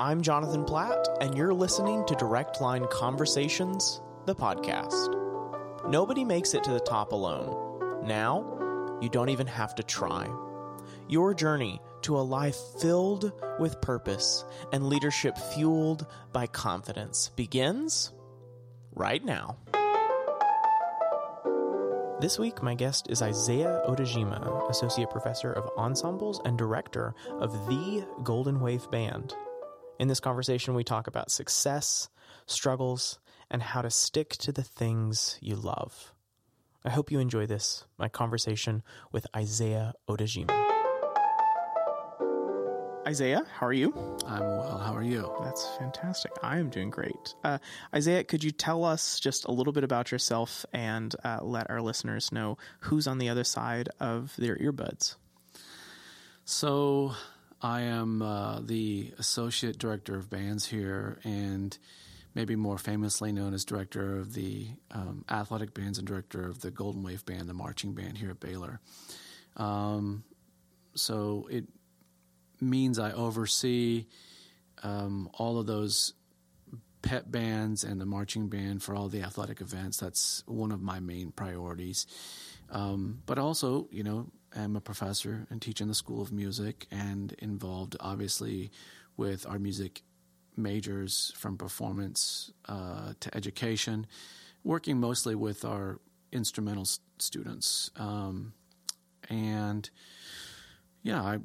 I'm Jonathon Platt, and you're listening to Direct Line Conversations, the podcast. Nobody makes it to the top alone. Now, you don't even have to try. Your journey to a life filled with purpose and leadership fueled by confidence begins right now. This week, my guest is Isaiah Odajima, Associate Professor of Ensembles and Director of the Golden Wave Band. In this conversation, we talk about success, struggles, and how to stick to the things you love. I hope you enjoy this, my conversation with Isaiah Odajima. Isaiah, how are you? I'm well. How are you? That's fantastic. I am doing great. Uh, Isaiah, could you tell us just a little bit about yourself and uh, let our listeners know who's on the other side of their earbuds? So, I am uh, the associate director of bands here, and maybe more famously known as director of the um, athletic bands and director of the Golden Wave Band, the marching band here at Baylor. Um, so it means I oversee um, all of those pep bands and the marching band for all the athletic events. That's one of my main priorities. Um, but also, you know, I'm a professor and teach in the School of Music and involved, obviously, with our music majors from performance uh, to education, working mostly with our instrumental students. Um, and yeah, I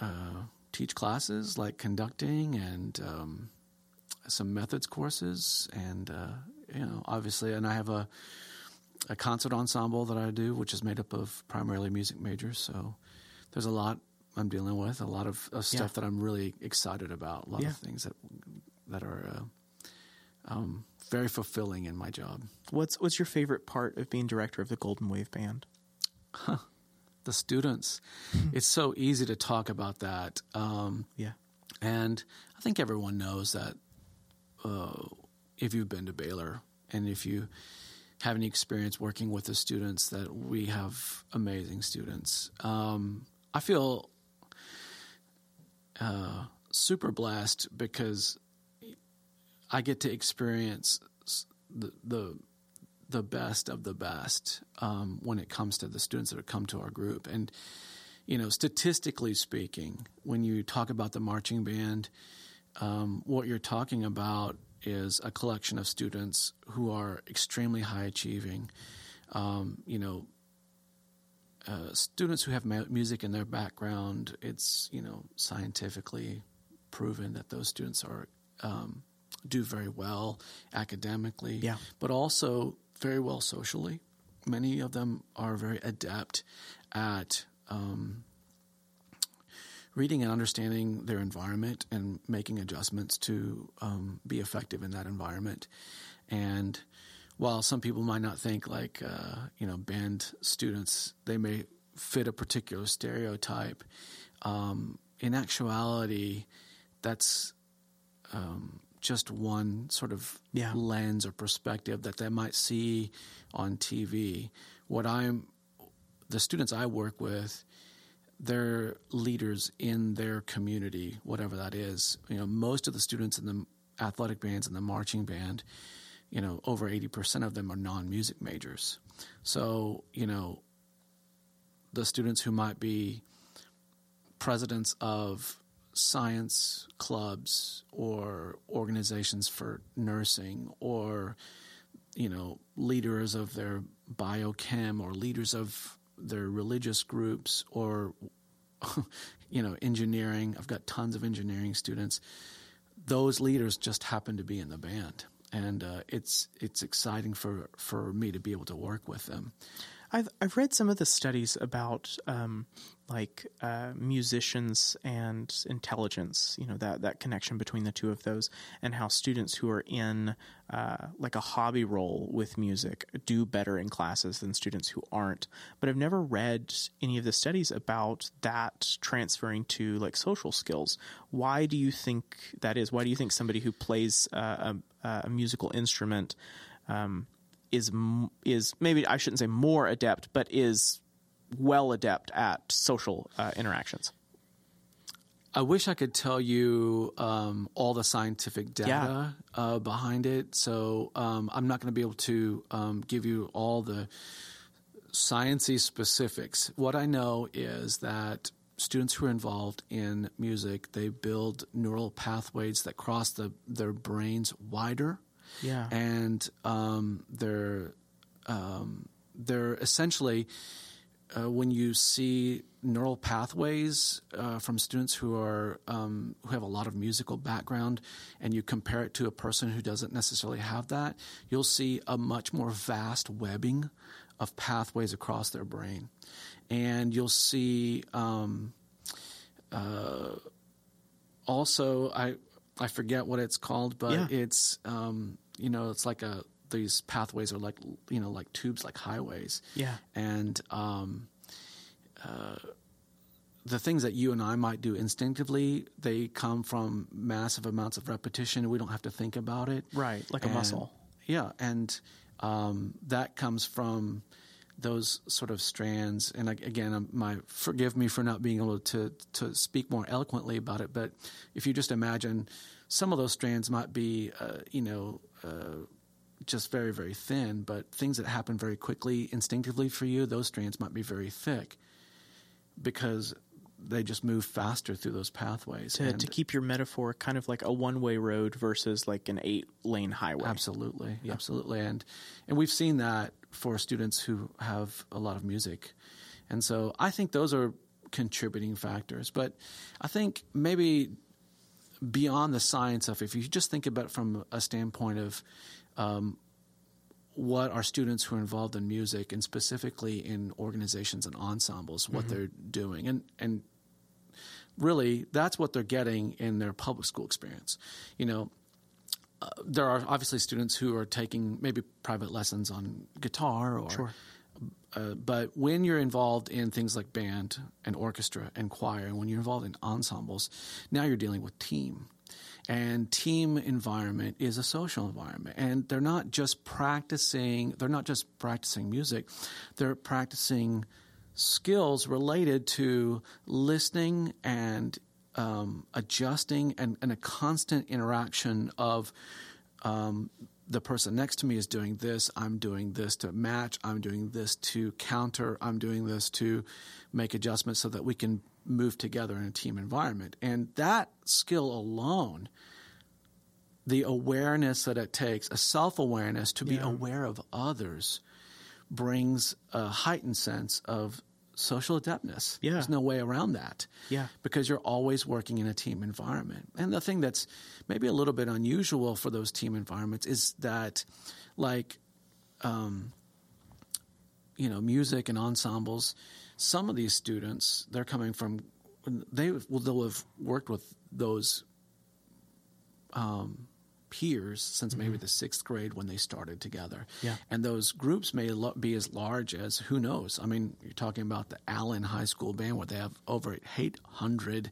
uh, teach classes like conducting and um, some methods courses, and uh, you know, obviously, and I have a a concert ensemble that I do, which is made up of primarily music majors. So there's a lot I'm dealing with, a lot of, of stuff Yeah. that I'm really excited about, a lot Yeah. of things that that are uh, um, very fulfilling in my job. What's what's your favorite part of being director of the Golden Wave Band? The students, it's so easy to talk about that. Um, Yeah, And I think everyone knows that uh, if you've been to Baylor and if you have any experience working with the students, that we have amazing students. Um, I feel uh, super blessed because I get to experience the the, the best of the best um, when it comes to the students that have come to our group and you know, statistically speaking, when you talk about the marching band, um, what you're talking about is a collection of students who are extremely high achieving. Um, you know, uh, students who have mu- music in their background. It's you know scientifically proven that those students are um, do very well academically, Yeah. but also very well socially. Many of them are very adept at um, reading and understanding their environment and making adjustments to um, be effective in that environment. And while some people might not think like uh, you know band students, they may fit a particular stereotype. Um, in actuality, that's um, just one sort of Yeah. lens or perspective that they might see on TV. What I'm the students I work with, they're leaders in their community, whatever that is. You know, most of the students in the athletic bands and the marching band, you know, over 80% of them are non-music majors. So, you know, the students who might be presidents of science clubs or organizations for nursing or you know leaders of their biochem or leaders of their religious groups or you know engineering. I've got tons of engineering students. Those leaders just happen to be in the band. And uh, it's it's exciting for for me to be able to work with them I've I've read some of the studies about um, like uh, musicians and intelligence. You know that that connection between the two of those, and how students who are in uh, like a hobby role with music do better in classes than students who aren't. But I've never read any of the studies about that transferring to like social skills. Why do you think that is? Why do you think somebody who plays uh, a, a musical instrument um, is is maybe I shouldn't say more adept, but is well adept at social uh, interactions. I wish I could tell you um, all the scientific data uh, behind it. So um, I'm not going to be able to um, give you all the sciencey specifics. What I know is that students who are involved in music they build neural pathways that cross the, their brains wider. Yeah. and um, they're um, they're essentially uh, when you see neural pathways uh, from students who are um, who have a lot of musical background, and you compare it to a person who doesn't necessarily have that, you'll see a much more vast webbing of pathways across their brain, and you'll see. Um, uh, also, I I forget what it's called, but Yeah. it's um, you know it's like a these pathways are like you know like tubes like highways Yeah. and um, uh, the things that you and I might do instinctively they come from massive amounts of repetition we don't have to think about it Right. Like a muscle. yeah and um, that comes from those sort of strands. And again um, my forgive me for not being able to to speak more eloquently about it but if you just imagine some of those strands might be uh, you know uh, just very very thin but things that happen very quickly instinctively for you those strands might be very thick. Because they just move faster through those pathways To, And- to keep your metaphor kind of like a one way road versus like an eight lane highway. Absolutely, absolutely, and and we've seen that for students who have a lot of music, and so I think those are contributing factors. But I think maybe beyond the science of, if you just think about it from a standpoint of um, what our students who are involved in music and specifically in organizations and ensembles, what they're doing, and and really that's what they're getting in their public school experience. You know, uh, there are obviously students who are taking maybe private lessons on guitar or Sure. uh, but when you're involved in things like band and orchestra and choir, and when you're involved in ensembles, now you're dealing with team. And team environment is a social environment. And they're not just practicing, they're not just practicing music, they're practicing skills related to listening and um, adjusting and, and a constant interaction of um, the person next to me is doing this, I'm doing this to match, I'm doing this to counter, I'm doing this to make adjustments so that we can move together in a team environment. And that skill alone, the awareness that it takes, a self awareness to be Yeah. aware of others, brings a heightened sense of social adeptness. Yeah. There's no way around that Yeah. because you're always working in a team environment. And the thing that's maybe a little bit unusual for those team environments is that, like, um, you know, music and ensembles, some of these students, they're coming from, they will they'll have worked with those um, peers since maybe the sixth grade when they started together. Yeah. And those groups may lo- be as large as who knows. I mean, you're talking about the Allen High School Band where they have over 800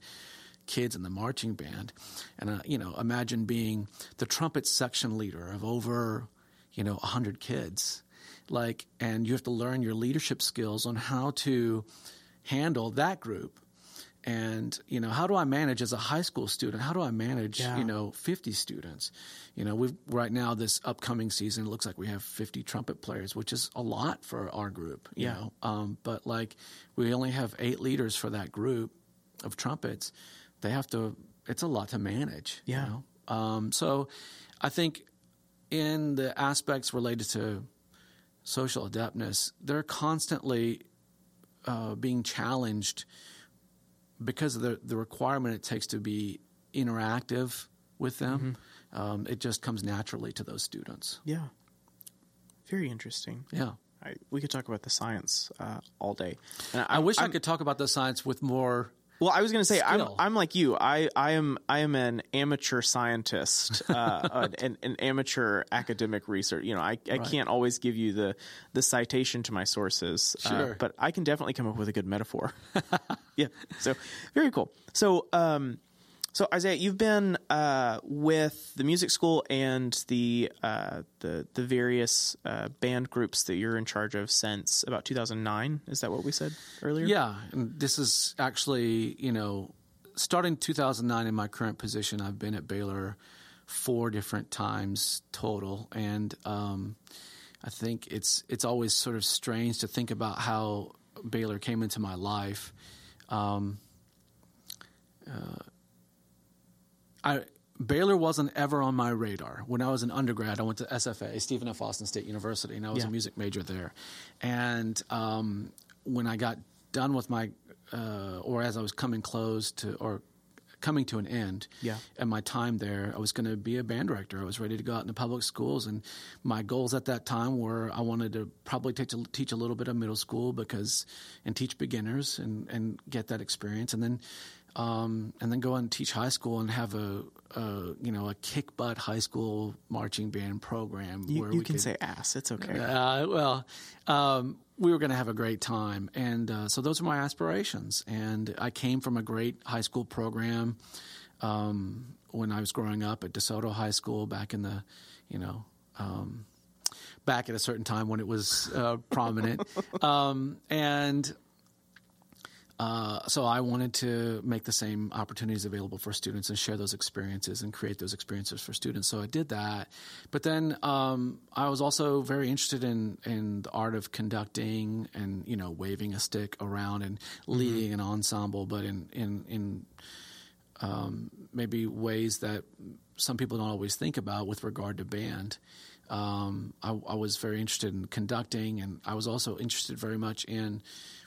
kids in the marching band, and uh, you know, imagine being the trumpet section leader of over, you know, 100 kids. Like, and you have to learn your leadership skills on how to handle that group. And you know, how do I manage as a high school student? How do I manage, Yeah. you know, 50 students? You know, we've right now this upcoming season it looks like we have 50 trumpet players, which is a lot for our group. You Yeah. know, um, but like we only have eight leaders for that group of trumpets. They have to. It's a lot to manage. Yeah. You know? um, so, I think in the aspects related to social adeptness, they're constantly uh, being challenged because of the, the requirement it takes to be interactive with them. Um, it just comes naturally to those students. Yeah. Very interesting. Yeah. I, we could talk about the science uh, all day. And I wish i I'm- could talk about the science with more. Well, I was going to say I'm I'm like you. I, I am I am an amateur scientist, uh, an, an amateur academic research. You know, I, I can't always give you the the citation to my sources, uh, but I can definitely come up with a good metaphor. yeah. So very cool. So um, so Isaiah, you've been uh, with the music school and the uh, the the various uh, band groups that you're in charge of since about 2009. Is that what we said earlier? Yeah, and this is actually you know starting 2009 in my current position, I've been at Baylor four different times total, and um, I think it's it's always sort of strange to think about how Baylor came into my life. Um, uh, I Baylor wasn't ever on my radar. When I was an undergrad, I went to SFA, Stephen F. Austin State University, and I was Yeah. a music major there. And um, when I got done with my, uh, or as I was coming close to, or coming to an end, Yeah. at my time there, I was going to be a band director. I was ready to go out into public schools, and my goals at that time were I wanted to probably teach a, teach a little bit of middle school because, and teach beginners and and get that experience, and then. Um, and then go and teach high school and have a, a you know a kick butt high school marching band program You, where you we can could, say ass. It's okay. uh, well, um, we were going to have a great time, and uh, so those are my aspirations. And I came from a great high school program um, when I was growing up at DeSoto High School back in the, you know. Um, back at a certain time when it was uh, prominent, um, and uh, so I wanted to make the same opportunities available for students and share those experiences and create those experiences for students. So I did that. But then um, I was also very interested in in the art of conducting and you know waving a stick around and leading an ensemble, but in in in um, maybe ways that some people don't always think about with regard to band. Um, I, I was very interested in conducting, and I was also interested very much in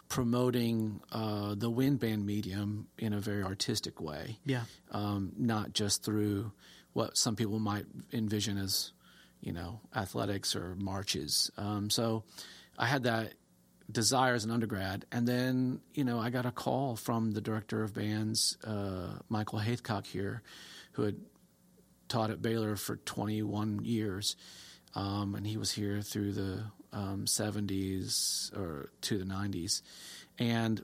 promoting uh, the wind band medium in a very artistic way. Yeah. Um, not just through what some people might envision as, you know, athletics or marches. Um, so I had that desire as an undergrad, and then you know I got a call from the director of bands, uh, Michael Haithcock here, who had taught at Baylor for 21 years, um, and he was here through the um, 70s or to the 90s, and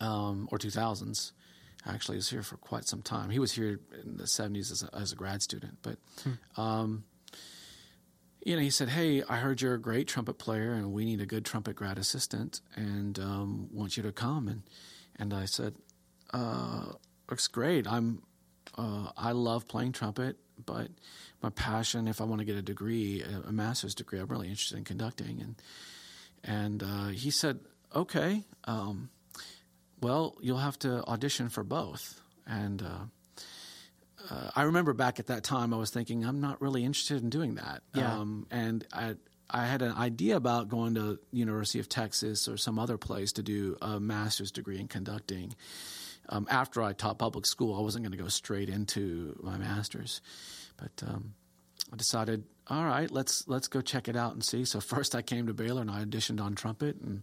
um, or 2000s. Actually, he was here for quite some time. He was here in the 70s as a, as a grad student, but. Um, you know, he said, "Hey, I heard you're a great trumpet player, and we need a good trumpet grad assistant, and um, want you to come." And and I said, uh, "Looks great. I'm uh, I love playing trumpet, but my passion, if I want to get a degree, a, master's degree, I'm really interested in conducting." And and uh, he said, "Okay, um, well, you'll have to audition for both." And uh, uh, I remember back at that time, I was thinking, I'm not really interested in doing that. Yeah. Um, and I, I had an idea about going to University of Texas or some other place to do a master's degree in conducting. Um, after I taught public school, I wasn't going to go straight into my master's, but um, I decided, all right, let's let's go check it out and see. So first, I came to Baylor and I auditioned on trumpet, and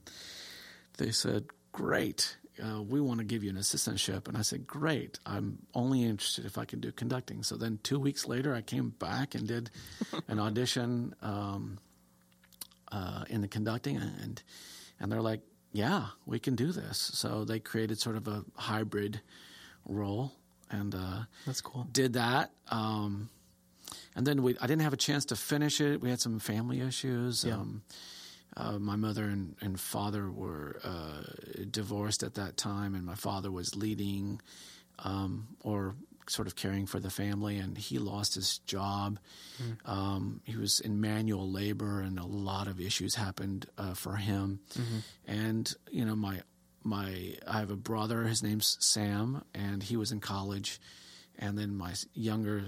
they said, "Great, uh, we want to give you an assistantship." And I said, "Great, I'm only interested if I can do conducting." So then, two weeks later, I came back and did an audition um, uh, in the conducting, and and they're like, "Yeah, we can do this." So they created sort of a hybrid role, and uh, That's cool. did that. Um, and then we, I didn't have a chance to finish it. We had some family issues. Yeah. Um, uh, my mother and, and father were uh, divorced at that time, and my father was leading um, or sort of caring for the family, and he lost his job. Um, he was in manual labor, and a lot of issues happened uh, for him. And you know, my my I have a brother. His name's Sam, and he was in college. And then my younger,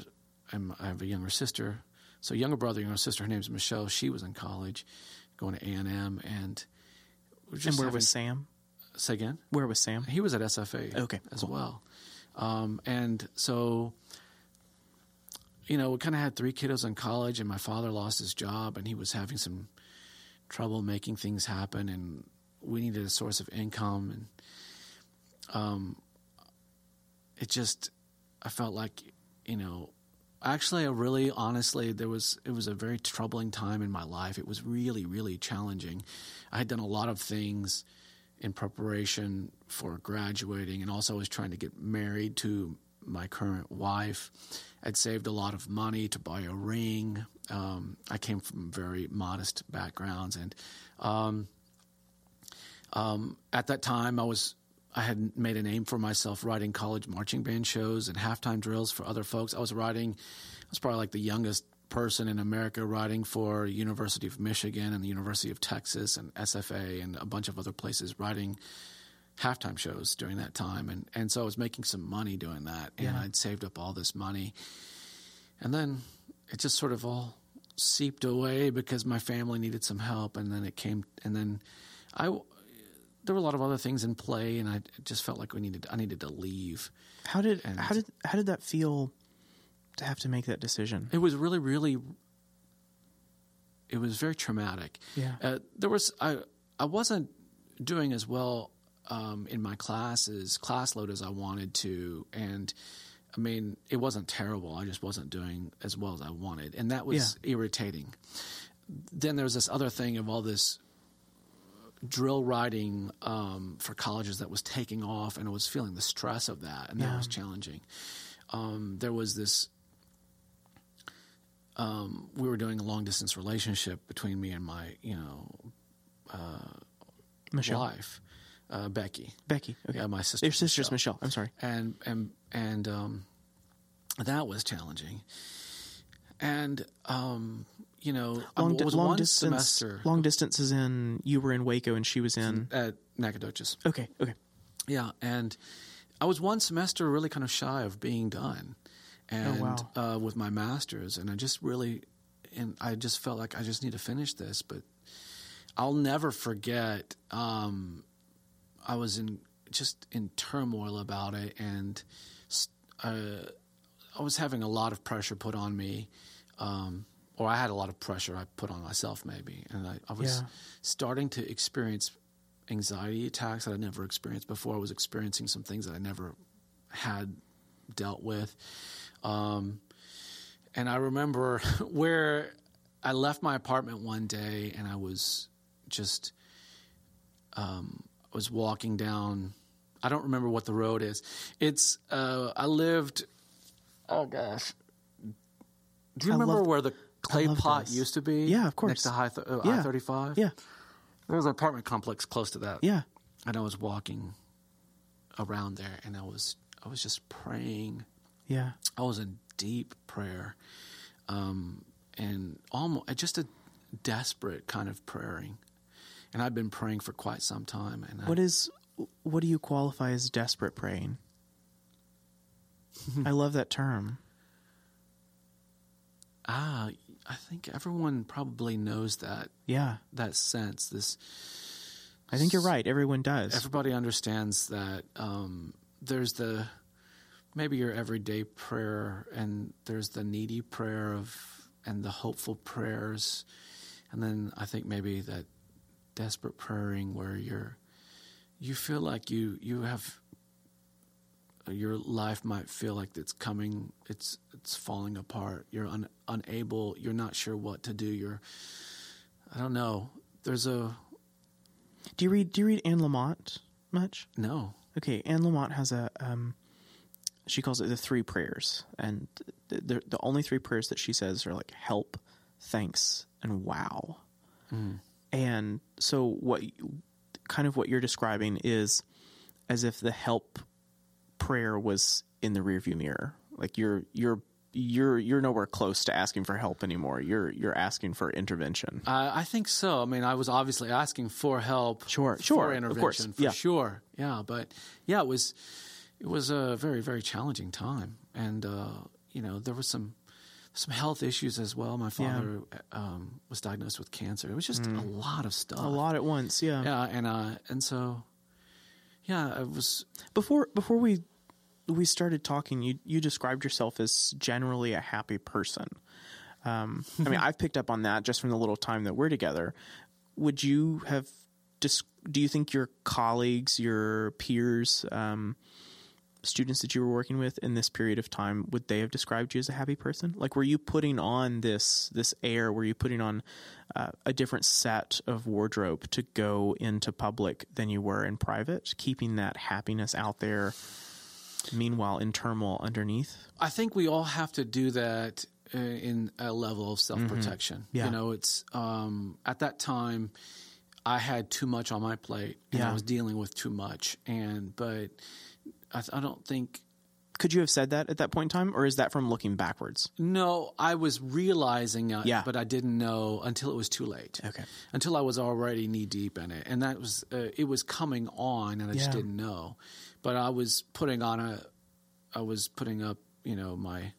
I have a younger sister. So younger brother, younger sister. Her name's Michelle. She was in college, going to A and M, and we were just And where having- was Sam? say again? Where was Sam? He was at SFA Okay, as cool. well. Um, and so, you know, we kind of had three kiddos in college, and my father lost his job, and he was having some trouble making things happen, and we needed a source of income, and um, it just, I felt like, you know, actually, I really, honestly, there was it was a very troubling time in my life. It was really, really challenging. I had done a lot of things in preparation for graduating, and also was trying to get married to my current wife. I'd saved a lot of money to buy a ring. Um, I came from very modest backgrounds, and um, um, at that time, I was I had made a name for myself writing college marching band shows and halftime drills for other folks. I was writing, I was probably like the youngest person in America writing for University of Michigan and the University of Texas and SFA and a bunch of other places writing halftime shows during that time. And, and so I was making some money doing that. And Yeah. I'd saved up all this money. And then it just sort of all seeped away because my family needed some help. And then it came, and then I, there were a lot of other things in play, and I just felt like we needed, I needed to leave. How did And- how did how did that feel to have to make that decision? It was really, really, it was very traumatic. Yeah. Uh, there was I I wasn't doing as well um, in my classes class load as I wanted to, and I mean it wasn't terrible. I just wasn't doing as well as I wanted, and that was irritating. Then there was this other thing of all this drill writing um, for colleges that was taking off, and I was feeling the stress of that, and that was challenging. Um, there was this um, we were doing a long distance relationship between me and my you know Michelle, wife uh, Becky. Becky, okay, Yeah, my sister. your sister's Michelle. I'm sorry. and and and um, that was challenging. And um, you know, Long, di- was long one distance. semester Long distance is in. You were in Waco and she was in. at Nacogdoches. Okay, okay. Yeah, and I was one semester really kind of shy of being done, and wow. uh, with my masters, and I just really, and I just felt like I just need to finish this. But I'll never forget. Um, I was in just in turmoil about it, and uh, I was having a lot of pressure put on me. Um, or I had a lot of pressure I put on myself, maybe, and I, I was Yeah. starting to experience anxiety attacks that I never experienced before. I was experiencing some things that I never had dealt with. Um, and I remember where I left my apartment one day and I was just, um, I was walking down, I don't remember what the road is. It's, uh, I lived, oh gosh. Do you I remember love- where the clay pot this. used to be? Yeah, of course. Next to high th- uh, Yeah. I-35? Yeah, There was an apartment complex close to that. yeah. And I was walking around there and I was I was just praying. Yeah. I was in deep prayer. Um, and almost just a desperate kind of praying. And I've been praying for quite some time and I, What is what do you qualify as desperate praying? I love that term. ah I think everyone probably knows that Yeah. that sense this I think you're right. Everyone does. everybody understands that um, there's the maybe your everyday prayer and there's the needy prayer of and the hopeful prayers. And then i think maybe that desperate praying where you're you feel like you you have your life might feel like it's coming it's it's falling apart. You're un, unable you're not sure what to do. You're i don't know. There's a do you read do you read Anne Lamott much? no. Okay, Anne Lamott has a um she calls it the three prayers and the, the only three prayers that she says are like help, thanks, and wow. And so what kind of what you're describing is as if the help prayer was in the rearview mirror. Like you're you're you're you're nowhere close to asking for help anymore. You're you're asking for intervention. Uh, I think so. I mean, I was obviously asking for help, Sure, for sure, of intervention, course, for yeah. sure, yeah. But yeah, it was it was a very very challenging time, and uh, you know there was some some health issues as well. My father um, was diagnosed with cancer. It was just a lot of stuff, Mm. a lot at once, yeah. yeah, and uh, and so yeah, it was Before before we we started talking, you you described yourself as generally a happy person. Um, I mean, I've picked up on that just from the little time that we're together. Would you have? Dis- do you think your colleagues, your peers, um, students that you were working with in this period of time, would they have described you as a happy person? Like, were you putting on this this air? Were you putting on uh, a different set of wardrobe to go into public than you were in private, keeping that happiness out there? Meanwhile, in turmoil underneath. I think we all have to do that uh, in a level of self protection. Mm-hmm. Yeah. You know, it's um, at that time. I had too much on my plate and Yeah. I was dealing with too much. And but I, I don't think Could you have said that at that point in time, or is that from looking backwards? no, I was realizing it, Yeah. but I didn't know until it was too late. Okay. Until I was already knee deep in it, and that was uh, it was coming on, and I just didn't know. But I was putting on a, I was putting up, you know, my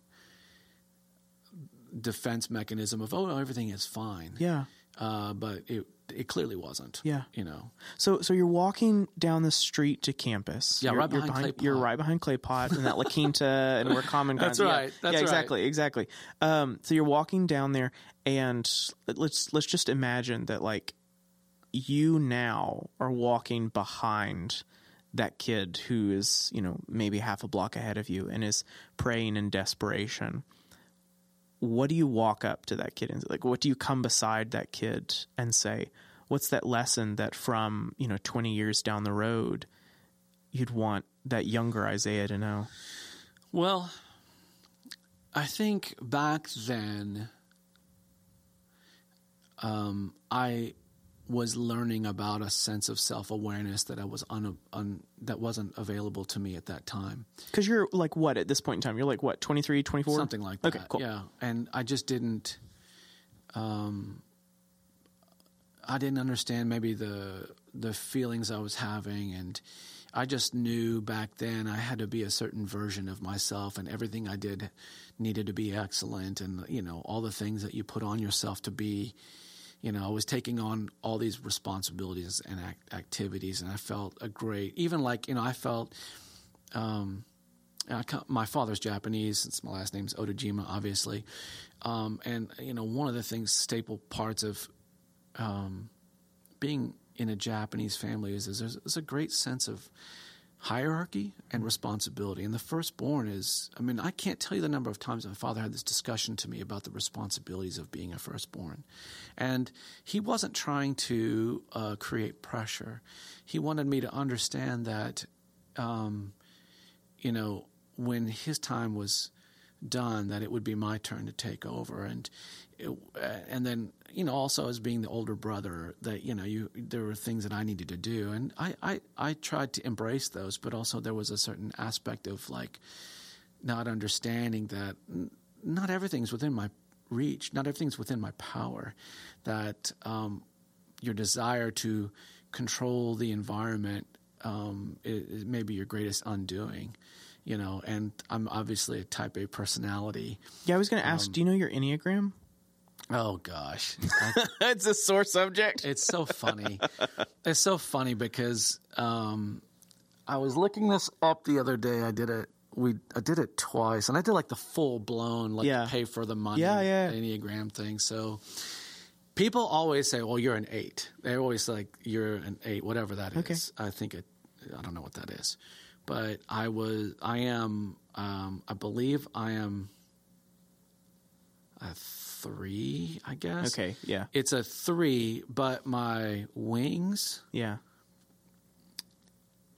defense mechanism of oh everything is fine. Yeah. Uh, but it it clearly wasn't. Yeah. You know. So, so you're walking down the street to campus. Yeah, you're, right you're behind Clay You're right behind Clay Pot and that La Quinta and where Common That's Ground- yeah. right, that's yeah, right. exactly, exactly. Um, so you're walking down there, and let's let's just imagine that like you now are walking behind that kid who is you know maybe half a block ahead of you and is praying in desperation what do you walk up to that kid and like what do you come beside that kid and say? What's that lesson that from you know 20 years down the road you'd want that younger isaiah to know? Well, I think back then, um, I was learning about a sense of self awareness that I was un, un, that wasn't available to me at that time. because you're like what at this point in time you're like what 23 24 Something like that. Okay, cool. Yeah, and I just didn't. Um, I didn't understand maybe the the feelings I was having, and I just knew back then I had to be a certain version of myself, and everything I did needed to be excellent, and you know all the things that you put on yourself to be. You know, I was taking on all these responsibilities and act- activities, and I felt a great, even like you know, I felt um, I co- my father's Japanese. Since my last name's Odajima, obviously, um, and you know one of the things staple parts of um, being in a Japanese family is, is there's, there's a great sense of hierarchy and responsibility. And the firstborn is, I mean, I can't tell you the number of times my father had this discussion to me about the responsibilities of being a firstborn. And he wasn't trying to uh, create pressure. He wanted me to understand that, um, you know, when his time was done, that it would be my turn to take over. And, it, and then, you know, also as being the older brother, that you know, you there were things that I needed to do, and I, I, I tried to embrace those, but also there was a certain aspect of like not understanding that not everything's within my reach, not everything's within my power, that um, your desire to control the environment um, is maybe your greatest undoing. You know, and I'm obviously a type A personality. yeah i was going to ask do you know your enneagram Oh gosh, I, it's a sore subject it's so funny. it's so funny because um, I was looking this up the other day. I did it. We I did it twice, and I did like the full blown like Yeah. pay for the money Yeah, yeah. enneagram thing. So people always say, "Well, you're an eight. They're always like, "You're an eight, whatever that is." Okay. I think it. I don't know what that is, but I was. I am. Um, I believe I am a three. I guess. okay yeah It's a three, but my wings. yeah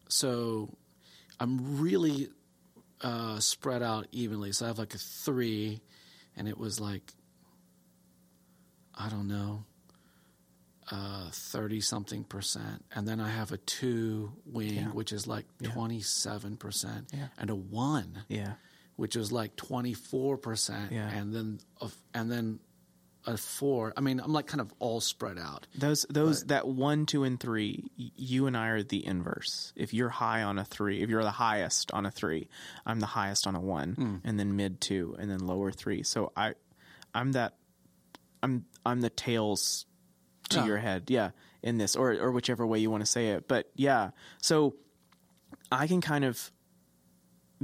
So I'm really uh, spread out evenly. So I have like a three, and it was like, I don't know, Uh, thirty something percent, and then I have a two wing, Yeah. which is like twenty seven percent, Yeah. and a one, yeah which is like twenty four percent, and then a, and then a four. I mean, I'm like kind of all spread out. Those those that one, two, and three. You and I are the inverse. If you're high on a three, if you're the highest on a three, I'm the highest on a one, hmm. and then mid two, and then lower three. So I, I'm that, I'm I'm the tails to Yeah. your head, yeah, in this or or whichever way you want to say it. But yeah, so I can kind of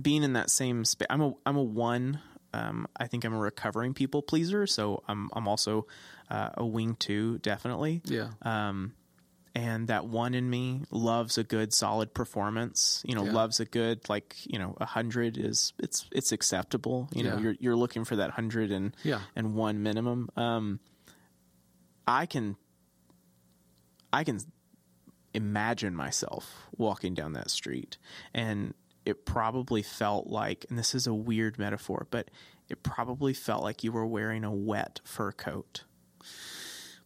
being in that same space. I'm a I'm a one. Um, I think I'm a recovering people pleaser, so I'm I'm also uh, a wing two, definitely. Yeah. Um, And that one in me loves a good solid performance. You know, Yeah. loves a good like you know a hundred is it's it's acceptable. You know, you're you're looking for that hundred and Yeah. and one minimum. Um, I can I can imagine myself walking down that street and it probably felt like and this is a weird metaphor but it probably felt like you were wearing a wet fur coat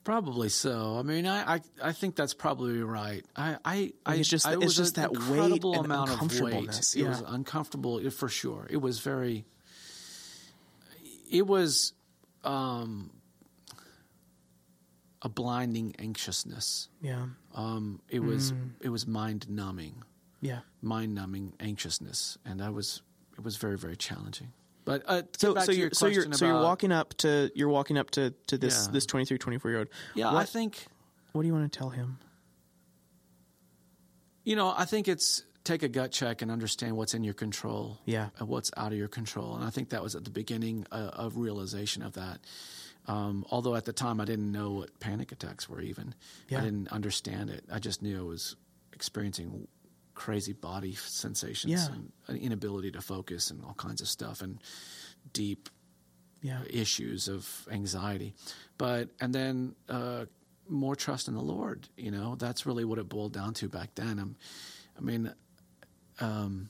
Probably so. I mean, I, I, I think that's probably right. I, I, I it's just- I it's was just that weight and amount of weight. uncomfortableness, It was uncomfortable for sure. It was very. It was, um, a blinding anxiousness. Yeah. Um, it was Mm. it was mind numbing, Yeah. mind numbing anxiousness, and I was it was very very challenging. But uh, So so you're your so you're question so you're walking up to you're walking up to to this Yeah. this 23 24 year old. Yeah, I think what do you want to tell him? you know I think it's take a gut check and understand what's in your control. Yeah. and what's out of your control. And I think that was at the beginning uh, of realization of that. Um, although at the time I didn't know what panic attacks were even. Yeah. I didn't understand it. I just knew I was experiencing crazy body sensations Yeah. and an inability to focus and all kinds of stuff and deep Yeah. issues of anxiety. But and then uh, more trust in the Lord. You know, that's really what it boiled down to back then. Um, I mean, um,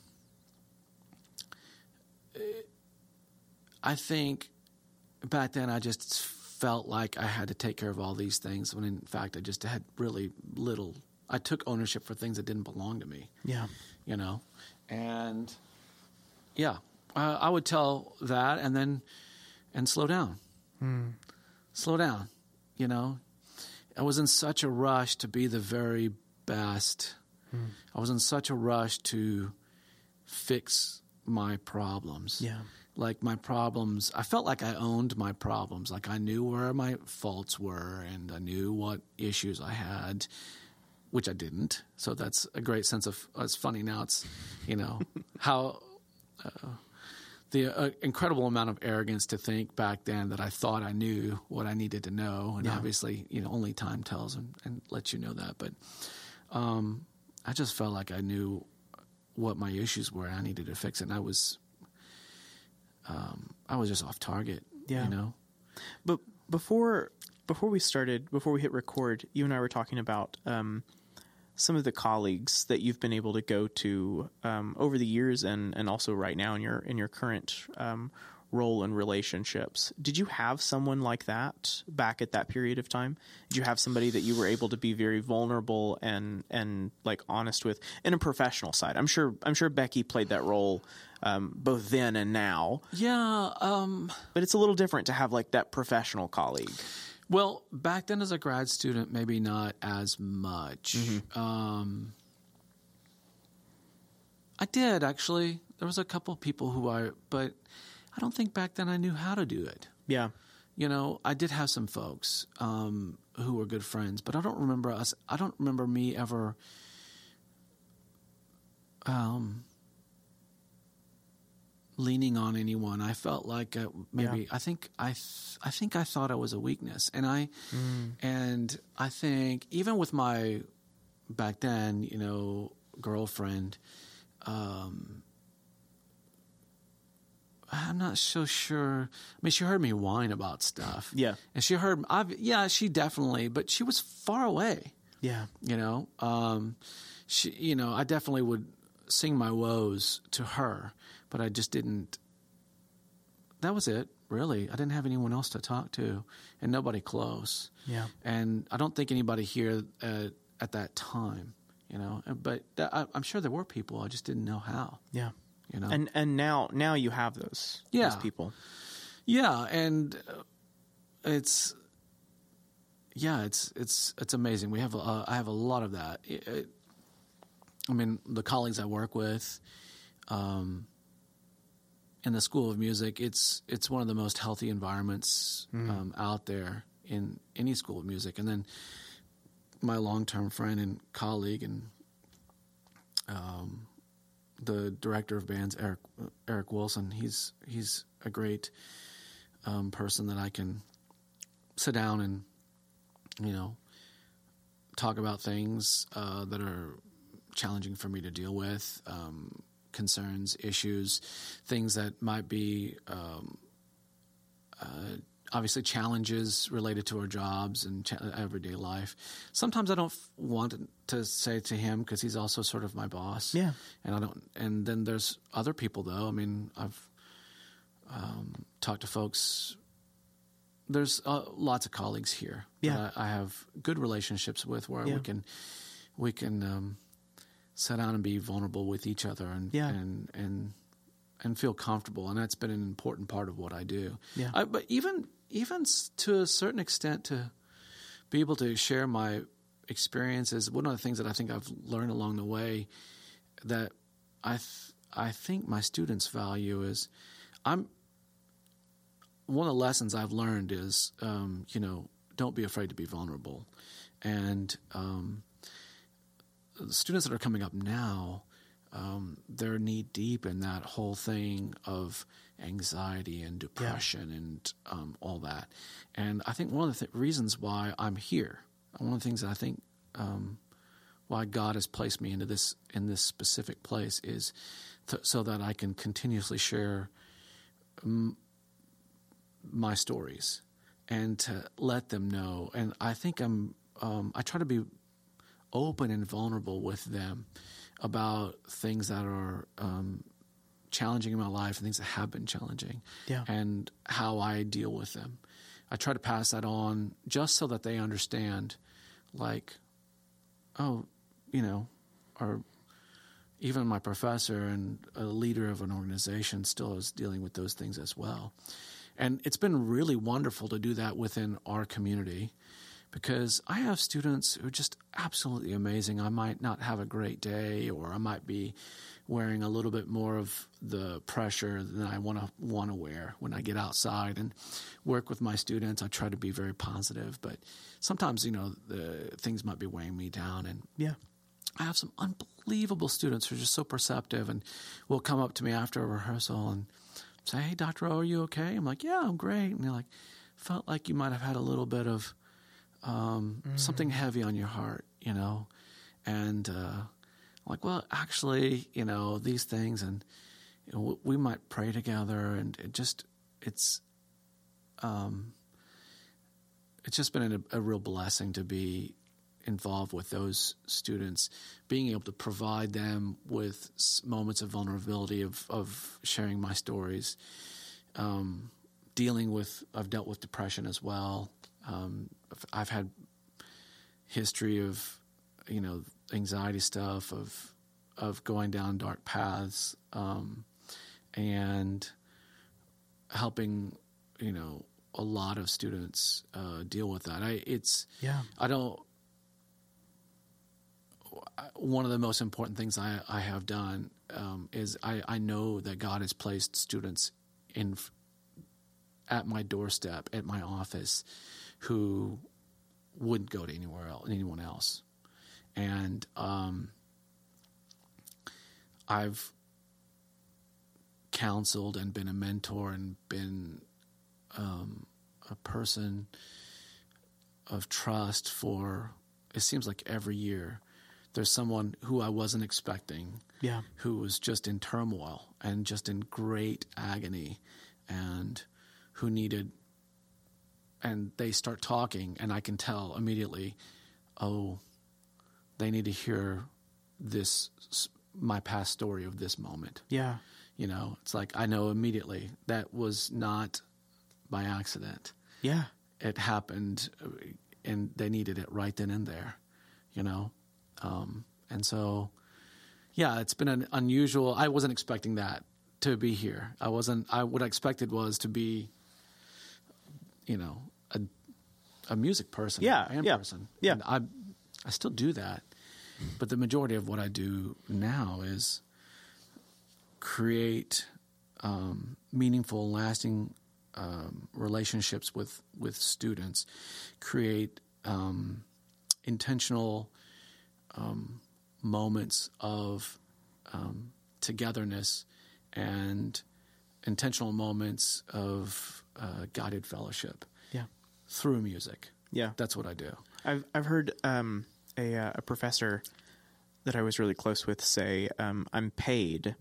I think back then I just felt like I had to take care of all these things when in fact I just had really little. I took ownership for things that didn't belong to me Yeah. you know, and yeah, uh, I would tell that, and then and slow down, slow down. You know, I was in such a rush to be the very best. I was in such a rush to fix my problems. Yeah. Like my problems, I felt like I owned my problems. Like I knew where my faults were and I knew what issues I had, which I didn't. So that's a great sense of, it's funny now. It's, you know, how uh, the uh, incredible amount of arrogance to think back then that I thought I knew what I needed to know. And Yeah. obviously, you know, only time tells and, and lets you know that. But um, I just felt like I knew what my issues were and I needed to fix it. And I was, um, I was just off target. Yeah. You know? But before before we started, before we hit record, you and I were talking about um, some of the colleagues that you've been able to go to um, over the years, and and also right now in your in your current um, role and relationships. Did you have someone like that back at that period of time? Did you have somebody that you were able to be very vulnerable and and like honest with in a professional side? I'm sure I'm sure Becky played that role um, both then and now, Yeah. Um, but it's a little different to have like that professional colleague. Well, back then as a grad student, maybe not as much. Um, I did actually. There was a couple people who I, but I don't think back then I knew how to do it. Yeah. You know, I did have some folks um, who were good friends, but I don't remember us. I don't remember me ever. Um, leaning on anyone. I felt like uh, maybe Yeah. I think I th- I think I thought it was a weakness, and I and I think even with my back then, you know, girlfriend, um, I'm not so sure. I mean, she heard me whine about stuff, Yeah. and she heard, I've, yeah, she definitely, but she was far away Yeah. you know um she you know i definitely would sing my woes to her but i just didn't that was it really i didn't have anyone else to talk to and nobody close Yeah. and i don't think anybody here uh, at that time you know but that, I, i'm sure there were people i just didn't know how Yeah. You know And and now now you have those Yeah. those people. Yeah, and uh, it's yeah, it's it's it's amazing. We have uh, I have a lot of that. It, it, I mean, the colleagues I work with, um, in the School of Music, it's it's one of the most healthy environments um, out there in any school of music. And then my long term friend and colleague and um, the director of bands, Eric Eric Wilson. He's he's a great um, person that I can sit down and you know talk about things uh, that are challenging for me to deal with, um, concerns, issues, things that might be um, uh, obviously challenges related to our jobs and cha- everyday life. Sometimes I don't f- want to say to him because he's also sort of my boss. Yeah. and I don't. And then there's other people though. I mean, I've um, talked to folks there's uh, lots of colleagues here Yeah. that I, I have good relationships with, where Yeah. we can we can um, sit down and be vulnerable with each other and Yeah. and and and feel comfortable, and that's been an important part of what I do. Yeah. I, but even even to a certain extent, to be able to share my experiences, one of the things that I think I've learned along the way that I th- I think my students value is I'm one of the lessons I've learned is um, you know don't be afraid to be vulnerable, and um, the students that are coming up now um, they're knee deep in that whole thing of anxiety and depression and um, all that. And I think one of the th- reasons why I'm here, one of the things that I think um, why God has placed me into this in this specific place is th- so that I can continuously share m- my stories and to let them know. And I think I'm um, I try to be open and vulnerable with them about things that are um, challenging in my life and things that have been challenging Yeah. and how I deal with them. I try to pass that on just so that they understand, like, oh, you know, or even my professor and a leader of an organization still is dealing with those things as well. And it's been really wonderful to do that within our community because I have students who are just absolutely amazing. I might not have a great day, or I might be wearing a little bit more of the pressure than I want to want to wear when I get outside and work with my students. I try to be very positive, but sometimes you know the things might be weighing me down, and Yeah. I have some unbelievable students who are just so perceptive and will come up to me after a rehearsal and say, Hey, Dr. O, are you okay? I'm like, Yeah, I'm great. And they're like, Felt like you might have had a little bit of um, something heavy on your heart, you know? And uh, like, Well, actually, you know, these things, and you know, we might pray together. And it just, it's, um, it's just been a, a real blessing to be involved with those students, being able to provide them with moments of vulnerability, of, of sharing my stories, um, dealing with, I've dealt with depression as well. Um, I've- had history of, you know, anxiety stuff, of, of going down dark paths, um, and helping, you know, a lot of students uh, deal with that. I, it's, Yeah. I don't. One of the most important things I, I have done um, is I, I know that God has placed students in at my doorstep at my office who wouldn't go to anywhere else, anyone else, and um, I've counseled and been a mentor and been um, a person of trust for it seems like every year there's someone who I wasn't expecting Yeah. who was just in turmoil and just in great agony and who needed and they start talking and I can tell immediately oh they need to hear this my past story of this moment Yeah. you know it's like I know immediately that was not by accident Yeah. it happened uh, and they needed it right then and there, you know? Um, and so, yeah, it's been an unusual, I wasn't expecting that to be here. I wasn't, I, what I expected was to be, you know, a, a music person, Yeah, a band yeah, person. yeah. And I, I still do that. But the majority of what I do now is create um, meaningful, lasting um, relationships with with students, create um, intentional um, moments of um, togetherness and intentional moments of uh, guided fellowship Yeah. through music. Yeah. That's what I do. I've I've heard um, a uh, a professor that I was really close with say, um, "I'm paid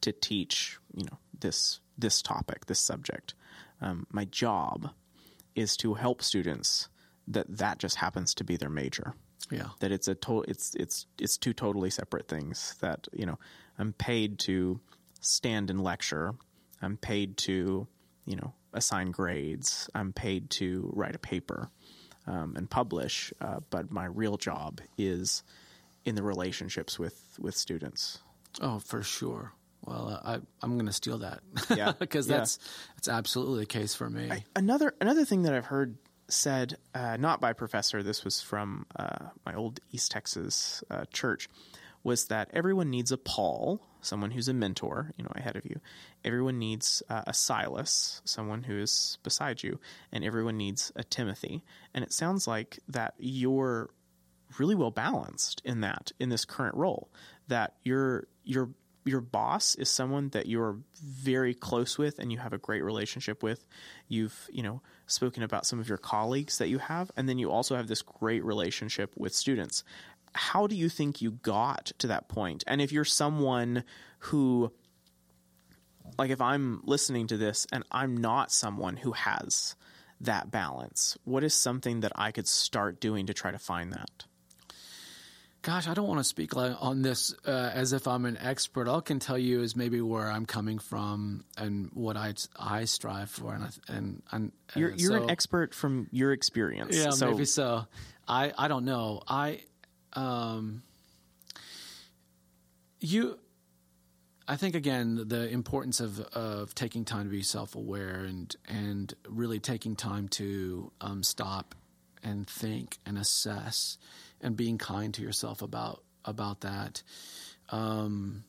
to teach, you know, this this topic, this subject. Um, my job is to help students that that just happens to be their major. Yeah. That it's a to- it's it's it's two totally separate things. That you know, I'm paid to stand and lecture. I'm paid to you know, assign grades. I'm paid to write a paper um, and publish, uh, but my real job is in the relationships with with students. Oh, for sure. Well, I, I'm going to steal that. Yeah. because Yeah. that's that's absolutely the case for me. Another another thing that I've heard said, uh, not by professor, this was from uh, my old East Texas uh, church, was that everyone needs a Paul, someone who's a mentor, you know, ahead of you. Everyone needs uh, a Silas, someone who is beside you, and everyone needs a Timothy. And it sounds like that you're really well balanced in that in this current role. That your your your boss is someone that you're very close with and you have a great relationship with. You've you know spoken about some of your colleagues that you have, and then you also have this great relationship with students. How do you think you got to that point? And if you're someone who like if I'm listening to this and I'm not someone who has that balance, what is something that I could start doing to try to find that? Gosh, I don't want to speak on this uh, as if I'm an expert. All I can tell you is maybe where I'm coming from and what I I strive for, and I, and, and uh, You're you're so- an expert from your experience. Yeah, so maybe so. I I don't know. I um you I think again the importance of of taking time to be self aware and and really taking time to um, stop and think and assess and being kind to yourself about about that. Um,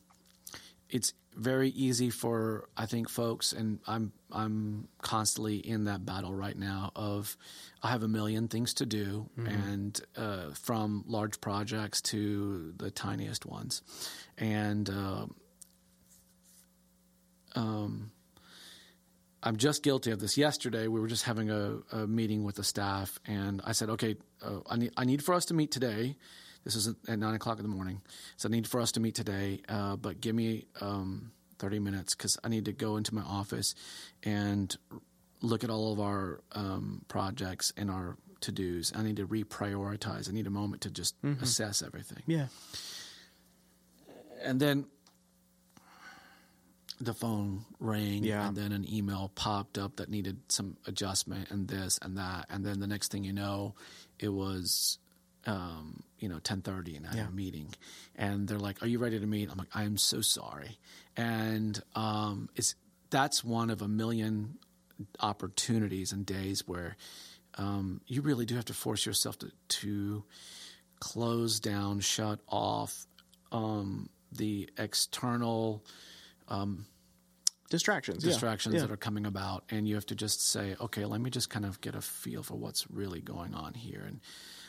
it's very easy for I think folks, and I'm I'm constantly in that battle right now. Of I have a million things to do, and uh, from large projects to the tiniest ones, and uh, um, I'm just guilty of this. Yesterday, we were just having a, a meeting with the staff, and I said, "Okay, uh, I need I need for us to meet today. This is at nine o'clock in the morning, so I need for us to meet today. Uh, but give me um, thirty minutes because I need to go into my office and look at all of our um, projects and our to dos. I need to reprioritize. I need a moment to just assess everything." yeah, and then the phone rang Yeah. and then an email popped up that needed some adjustment and this and that and then the next thing you know it was um, you know 10:30 and I Yeah. a meeting and they're like are you ready to meet I'm like I am so sorry and um, it's that's one of a million opportunities and days where um, you really do have to force yourself to, to close down, shut off um, the external distractions. yeah. distractions Yeah. that are coming about, and you have to just say, okay, let me just kind of get a feel for what's really going on here. And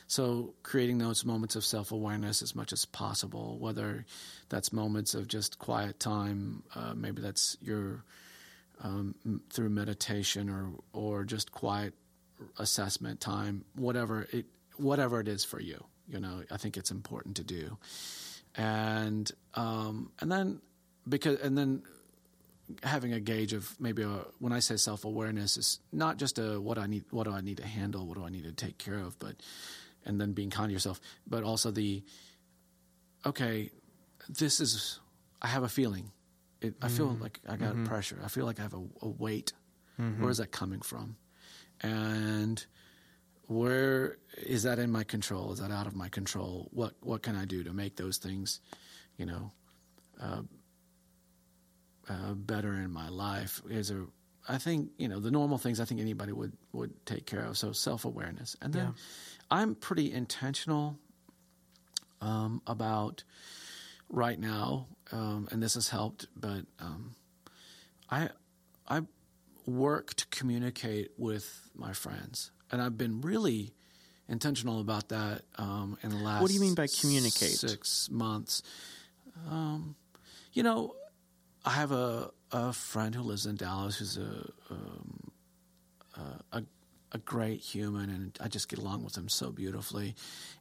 so, creating those moments of self awareness as much as possible, whether that's moments of just quiet time, uh, maybe that's your um, through meditation or or just quiet assessment time, whatever it whatever it is for you. You know, I think it's important to do, and um, and then because and then having a gauge of maybe a, when I say self awareness is not just a what I need, what do I need to handle, what do I need to take care of, but and then being kind to yourself, but also the okay, this is I have a feeling. It, I feel mm-hmm. like I got mm-hmm. pressure. I feel like I have a, a weight. Mm-hmm. Where is that coming from? And where is that in my control? Is that out of my control? What what can I do to make those things, you know, uh, uh better in my life is a I think you know the normal things I think anybody would would take care of. So self awareness, and then Yeah. I'm pretty intentional um, about right now, um, and this has helped. But um, I I work to communicate with my friends, and I've been really intentional about that um, in the last. What do you mean by communicate? Six months. Um, you know, I have a a friend who lives in Dallas who's a um, a, a a great human, and I just get along with him so beautifully.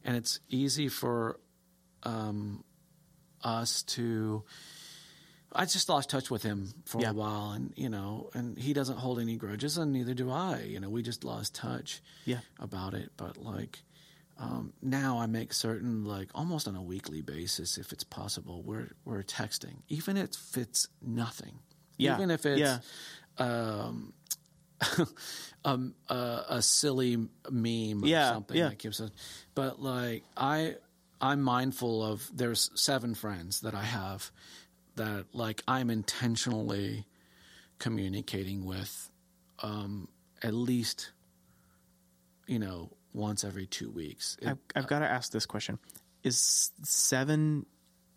And it's easy for um, us to. I just lost touch with him for Yeah. a while, and you know, and he doesn't hold any grudges, and neither do I. You know, we just lost touch Yeah. about it. But like um, now, I make certain, like almost on a weekly basis, if it's possible, we're we're texting, even if it's nothing. Yeah. Even if it's um, um, uh, a silly meme or Yeah, something yeah. that keeps us. But like I, I'm mindful of there's seven friends that I have that like I'm intentionally communicating with, um, at least, you know, once every two weeks. It- I've, I've got to ask this question: Is seven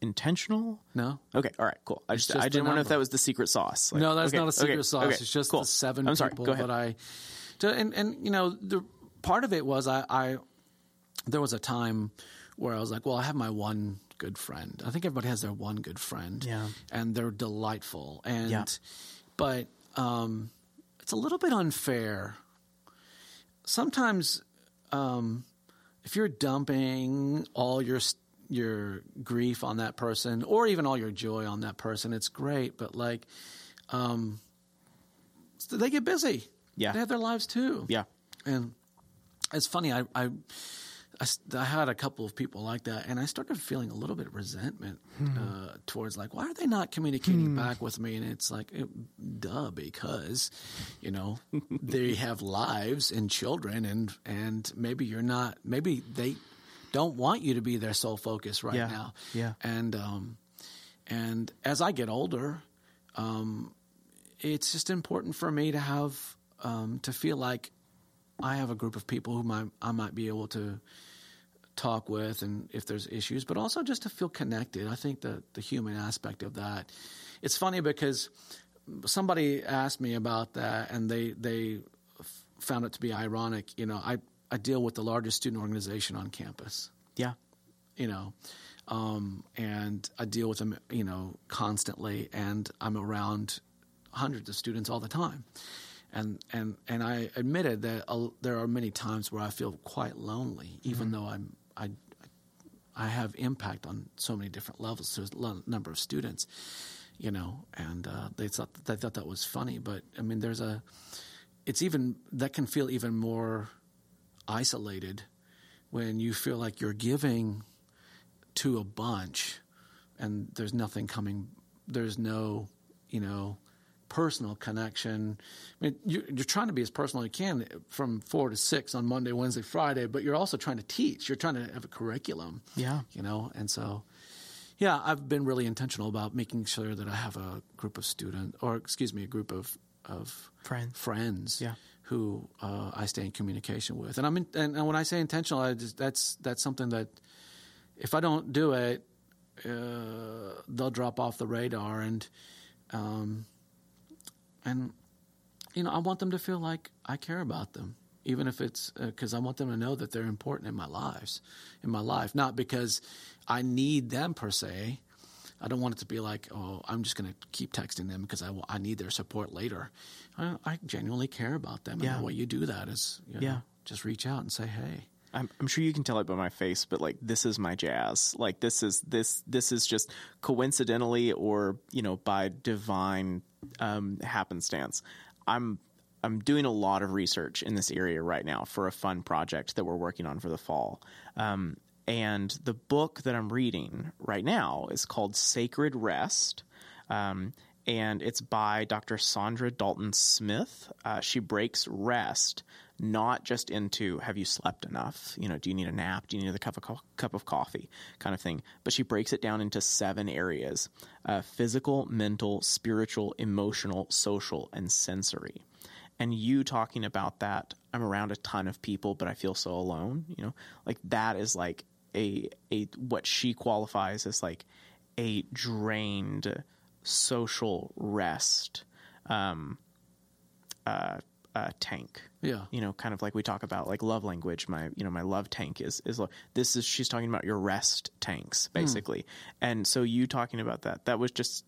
intentional? no, Okay, all right, cool. I just, just I didn't know if that was the secret sauce. Like, no, that's okay, not a secret okay, sauce. okay, it's just cool. the seven I'm sorry. people Go ahead. that I. to- And and you know the part of it was I, I there was a time where I was like, well, I have my one good friend. I think everybody has their one good friend. Yeah. And they're delightful. And Yeah. but um, it's a little bit unfair. Sometimes um, if you're dumping all your your grief on that person or even all your joy on that person, it's great. But like, um, they get busy. Yeah. they have their lives too. Yeah. And it's funny, I I I had a couple of people like that, and I started feeling a little bit of resentment uh, towards like, why are they not communicating back with me? And it's like, it, duh, because, you know, they have lives and children, and and maybe you're not, maybe they don't want you to be their sole focus right Yeah. now. Yeah. And um, and as I get older, um, it's just important for me to have um, to feel like I have a group of people who might I might be able to talk with, and if there's issues, but also just to feel connected. I think the the human aspect of that. It's funny because somebody asked me about that, and they they found it to be ironic. You know, I I deal with the largest student organization on campus Yeah. you know, um, and I deal with them, you know, constantly, and I'm around hundreds of students all the time, and and and I admitted that uh, there are many times where I feel quite lonely, even though I'm I I have impact on so many different levels. There's a number of students, you know, and uh, they thought they thought that was funny, but I mean, there's a it's even that can feel even more isolated when you feel like you're giving to a bunch and there's nothing coming there's no you know personal connection i mean you, you're trying to be as personal as you can from four to six on monday wednesday friday but you're also trying to teach you're trying to have a curriculum Yeah. you know and so yeah i've been really intentional about making sure that i have a group of students or excuse me a group of of Friends. friends Yeah. Who uh, I stay in communication with. And I'm in, and, and when I say intentional, I just, that's that's something that if I don't do it, uh, they'll drop off the radar. And um, and you know, I want them to feel like I care about them, even if it's because I want them to know that they're important in my lives, in my life, not because I need them per se. I don't want it to be like, oh, I'm just going to keep texting them because I, I need their support later. I, I genuinely care about them. Yeah. And the way you do that is, you know, Yeah. just reach out and say, hey. I'm, I'm sure you can tell it by my face, but like this is my jazz. Like this is this this is just coincidentally or you know by divine um, happenstance. I'm I'm doing a lot of research in this area right now for a fun project that we're working on for the fall. Um, and the book that I'm reading right now is called Sacred Rest. Um, and it's by Dr. Saundra Dalton Smith. Uh, she breaks rest not just into have you slept enough? You know, do you need a nap? Do you need a cup of co- cup of coffee, kind of thing. But she breaks it down into seven areas: uh, physical, mental, spiritual, emotional, social, and sensory. And you talking about that, I'm around a ton of people, but I feel so alone. You know, like that is like a a what she qualifies as like a drained social rest um, uh, uh, tank. Yeah. You know, kind of like we talk about like love language. My you know my love tank is is this is she's talking about your rest tanks basically. And so you talking about that that was just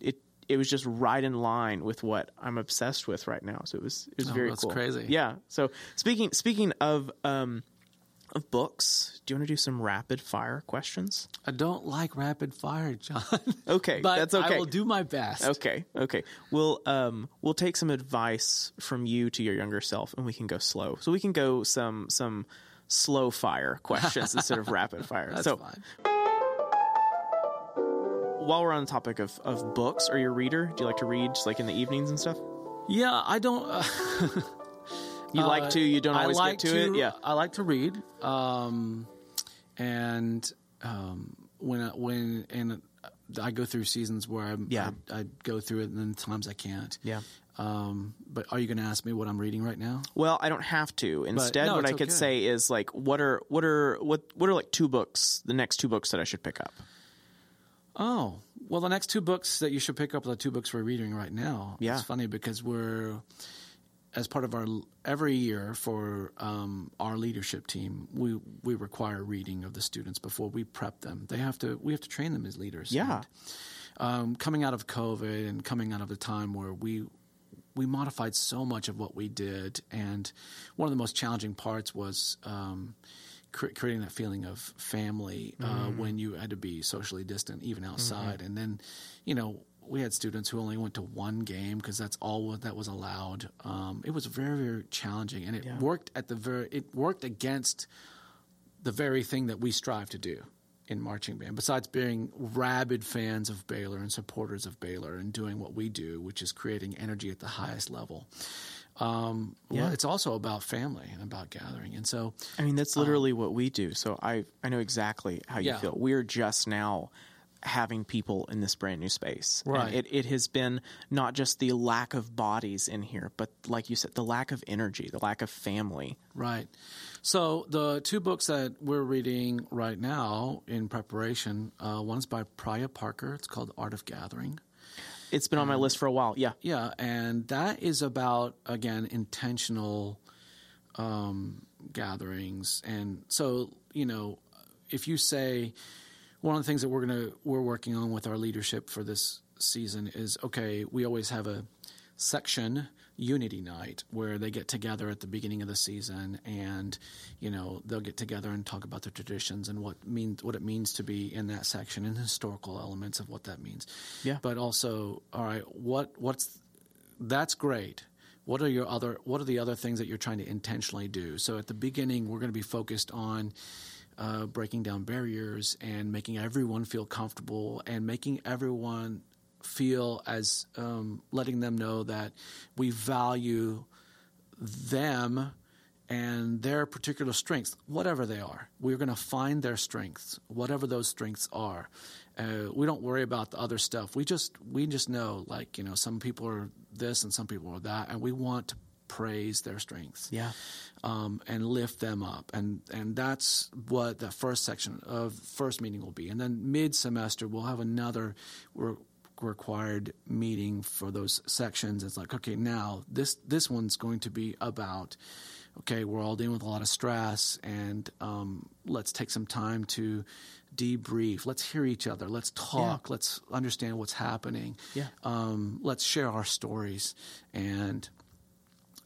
it it was just right in line with what I'm obsessed with right now. So it was it was Oh, very that's cool. crazy. Yeah. So speaking speaking of um of books, do you want to do some rapid fire questions? I don't like rapid fire, John. Okay, but that's okay. I will do my best. Okay, okay. We'll um we'll take some advice from you to your younger self, and we can go slow. So we can go some some slow fire questions instead of rapid fire. That's so fine. while we're on the topic of of books, are you a reader? Do you like to read just like in the evenings and stuff? Yeah, I don't. Uh, You like to, you don't I always like get to, it. Yeah. I like to read, um, and um, when I, when and I go through seasons where I Yeah. I, I go through it, and then times I can't. Yeah. Um, but are you going to ask me what I'm reading right now? Well, I don't have to. Instead, no, what I could okay. say is like, what are what are what what are like two books, the next two books that I should pick up? Oh, well, the next two books that you should pick up are the two books we're reading right now. Yeah. It's funny because we're, as part of our, every year for um, our leadership team, we, we require reading of the students before we prep them. They have to, we have to train them as leaders. Yeah. And, um, coming out of COVID and coming out of the time where we, we modified so much of what we did, and one of the most challenging parts was um, creating that feeling of family uh, when you had to be socially distant, even outside. And then, you know, we had students who only went to one game because that's all that was allowed. Um, it was very, very challenging, and it Yeah. worked at the very. It worked against the very thing that we strive to do in marching band, besides being rabid fans of Baylor and supporters of Baylor and doing what we do, which is creating energy at the highest level. Um, well, Yeah. it's also about family and about gathering. And so, I mean, that's literally what we do. So I I know exactly how you Yeah. feel. We're just now having people in this brand new space. And Right. it, it has been not just the lack of bodies in here, but like you said, the lack of energy, the lack of family. right. So, the two books that we're reading right now in preparation uh, one's by Priya Parker. It's called Art of Gathering. It's been on my list for a while. Yeah. Yeah, and that is about again intentional um, gatherings, and so you know, if you say one of the things that we're gonna we're working on with our leadership for this season is okay, we always have a section unity night where they get together at the beginning of the season and you know they'll get together and talk about their traditions and what means what it means to be in that section and historical elements of what that means. Yeah. but also all right what what's that's great. What are your other what are the other things that you're trying to intentionally do? So at the beginning we're going to be focused on uh, breaking down barriers and making everyone feel comfortable and making everyone feel as um, letting them know that we value them and their particular strengths, whatever they are. We're going to find their strengths, whatever those strengths are. Uh, we don't worry about the other stuff. We just we just know, like you know, some people are this and some people are that, and we want to praise their strengths Yeah. um, and lift them up. And and that's what the first section of first meeting will be. And then mid semester we'll have another re- required meeting for those sections. It's like okay, now this this one's going to be about. Okay, we're all dealing with a lot of stress, and um, let's take some time to debrief. Let's hear each other. Let's talk. Let's understand what's happening. Yeah. Um, let's share our stories and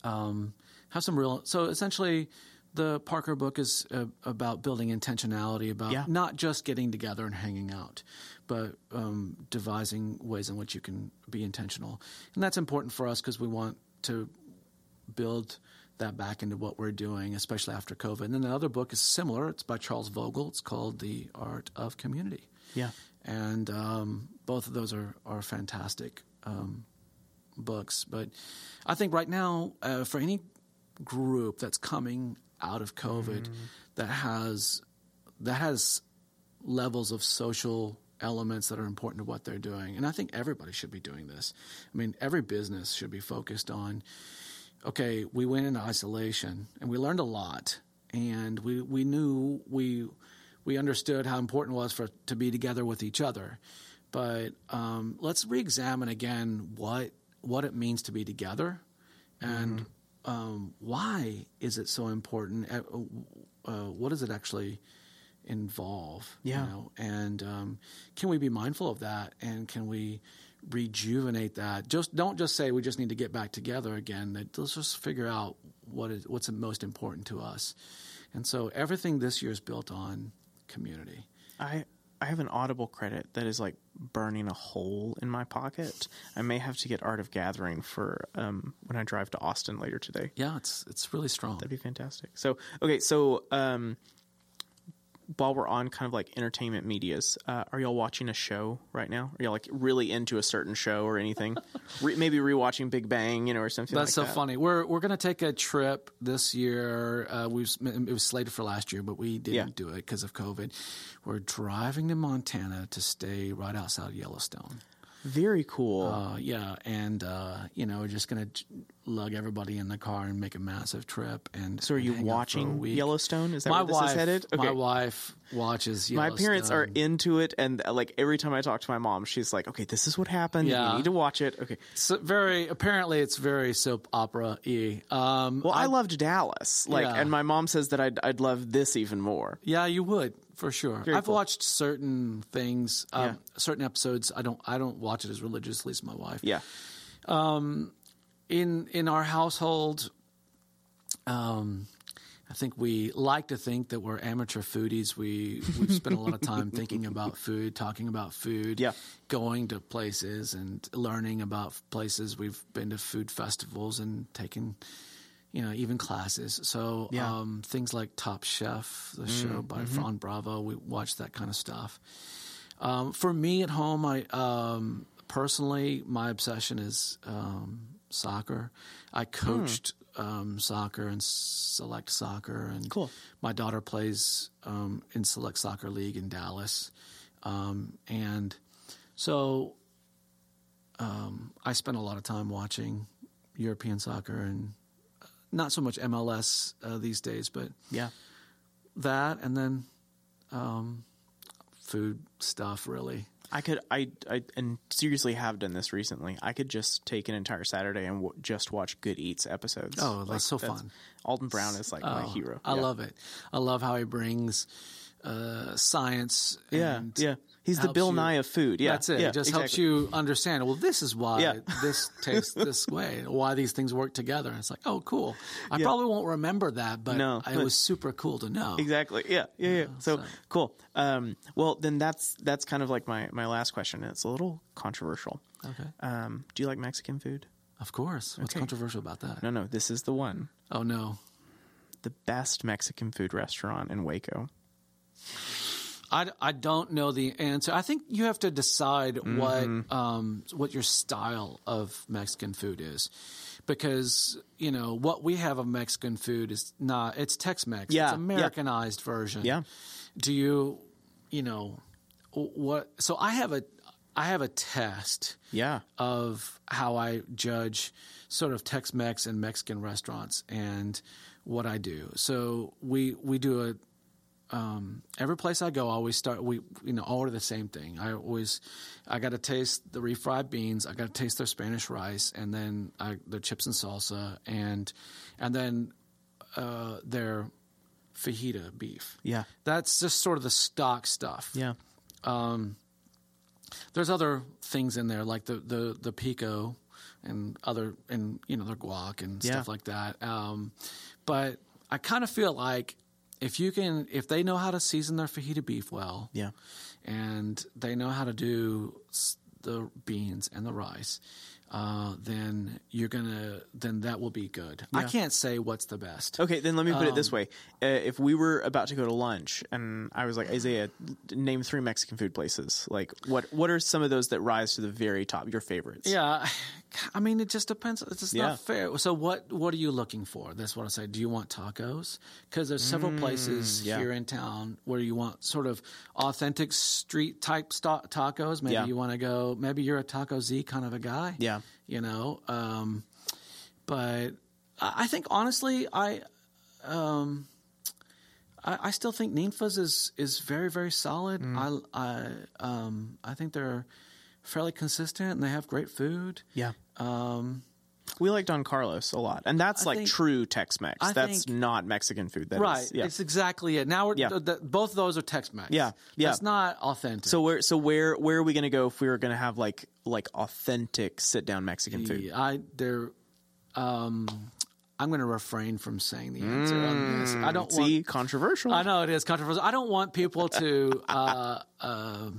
um, have some real. So essentially, the Parker book is uh, about building intentionality, about Yeah. not just getting together and hanging out, but um, devising ways in which you can be intentional, and that's important for us because we want to build that back into what we're doing, especially after COVID. And then another book is similar. It's by Charles Vogl. It's called The Art of Community Yeah. and um, both of those are are fantastic um, books. But I think right now, uh, for any group that's coming out of COVID that has that has levels of social elements that are important to what they're doing, and I think everybody should be doing this. I mean, every business should be focused on. Okay, we went into isolation and we learned a lot, and we we knew we we understood how important it was for to be together with each other. But um, let's re-examine again what what it means to be together, and um, why is it so important? Uh, uh, what does it actually involve? Yeah. You know? And um, can we be mindful of that? And can we rejuvenate that? Just don't just say we just need to get back together again. Let's just figure out what is what's most important to us. And so everything this year is built on community. I I have an Audible credit that is like burning a hole in my pocket. I may have to get Art of Gathering for um, when I drive to Austin later today. Yeah, it's it's really strong. That'd be fantastic. So okay, so um, while we're on kind of like entertainment medias, uh, are y'all watching a show right now? Are y'all like really into a certain show or anything? Re- maybe rewatching Big Bang, you know, or something. That's like so that? funny. We're we're gonna take a trip this year. Uh, we it was slated for last year, but we didn't Yeah. do it because of COVID. We're driving to Montana to stay right outside of Yellowstone. Very cool. Uh, yeah, and uh, you know, just gonna lug everybody in the car and make a massive trip. And so, are you and hang out for a watching. Yellowstone? Is that My where this wife, is headed? my wife watches. My parents are into it, and uh, like every time I talk to my mom, she's like, "Okay, this is what happened. Yeah. You need to watch it." Okay. So very apparently it's very soap opera y. Um, Well, I, loved Dallas, like, Yeah. and my mom says that I'd I'd love this even more. Yeah, you would for sure. Very I've cool. watched certain things, um, Yeah. certain episodes. I don't. I don't watch it as religiously as my wife. Yeah. In in our household, um, I think we like to think that we're amateur foodies. We we've spent a lot of time thinking about food, talking about food, Yeah. going to places and learning about places. We've been to food festivals and taken. You know, even classes. So Yeah. um, things like Top Chef, the show by Fran Bravo, we watch that kind of stuff. Um, for me at home, I um, personally, my obsession is um, soccer. I coached um, soccer and select soccer, and Cool. my daughter plays um, in select soccer league in Dallas, um, and so um, I spend a lot of time watching European soccer and not so much MLS uh, these days, but Yeah. that and then um, food stuff really I could, I, I, and seriously have done this recently. I could just take an entire Saturday and w- just watch Good Eats episodes. Oh, that's so fun. Alton Brown is like my Oh, hero. i Yeah. love it i love how he brings uh, science Yeah, yeah. He's the Bill you- Nye of food. Yeah, that's it Yeah, it just helps you understand well this is why Yeah. this tastes this way why these things work together and it's like oh cool i probably won't remember that but No, it was super cool to know Exactly. Yeah. Yeah. Yeah. So, so- cool. Um, well, then that's that's kind of like my my last question. It's a little controversial. okay Um, do you like Mexican food? of course what's Okay. controversial about that No, no. This is the one. oh no The best Mexican food restaurant in Waco. I, I don't know the answer. I think you have to decide Mm-hmm. what um, what your style of Mexican food is, because you know what we have of Mexican food is not. It's Tex-Mex. Yeah, it's yeah. Americanized version. Yeah. Do you, you know, what? So I have a I have a test Yeah. of how I judge sort of Tex-Mex and Mexican restaurants and what I do. So we we do a um, every place I go, I always start. We you know order the same thing. I always I got to taste the refried beans. I got to taste their Spanish rice, and then I, their chips and salsa, and and then uh, their fajita beef. Yeah. That's just sort of the stock stuff Yeah. there's other things in there like the the the pico and other and you know their guac and Yeah. stuff like that. Um, but I kind of feel like if you can, if they know how to season their fajita beef well, Yeah. and they know how to do the beans and the rice, uh, then you're gonna then that will be good. I can't say what's the best. Okay, then let me put it Um, this way: uh, if we were about to go to lunch, and I was like, Isaiah, name three Mexican food places. Like, what what are some of those that rise to the very top? Your favorites? Yeah, I mean, it just depends. It's just Yeah. not fair. So, what what are you looking for? That's what I say. Do you want tacos? Because there's several places Mm, yeah. here in town where you want sort of authentic street type sta- tacos. Maybe Yeah. you want to go. Maybe you're a Taco Z kind of a guy. Yeah. You know. Um, but I I think honestly, I. Um, I, I still think Ninfa's is is very very solid. Mm. I I um I think they're fairly consistent and they have great food. yeah. Um, We like Don Carlos a lot, and that's I like think- true Tex-Mex. I That's think- not Mexican food. That is- right, yeah. it's exactly it. Now we're Yeah. th- th- both of those are Tex-Mex. Yeah, yeah. that's not authentic. so where so where where are we going to go if we were going to have like like authentic sit down Mexican food? I there. Um, I'm going to refrain from saying the answer on this. I don't Mm, See, want. controversial. I know it is controversial. I don't want people to uh, uh,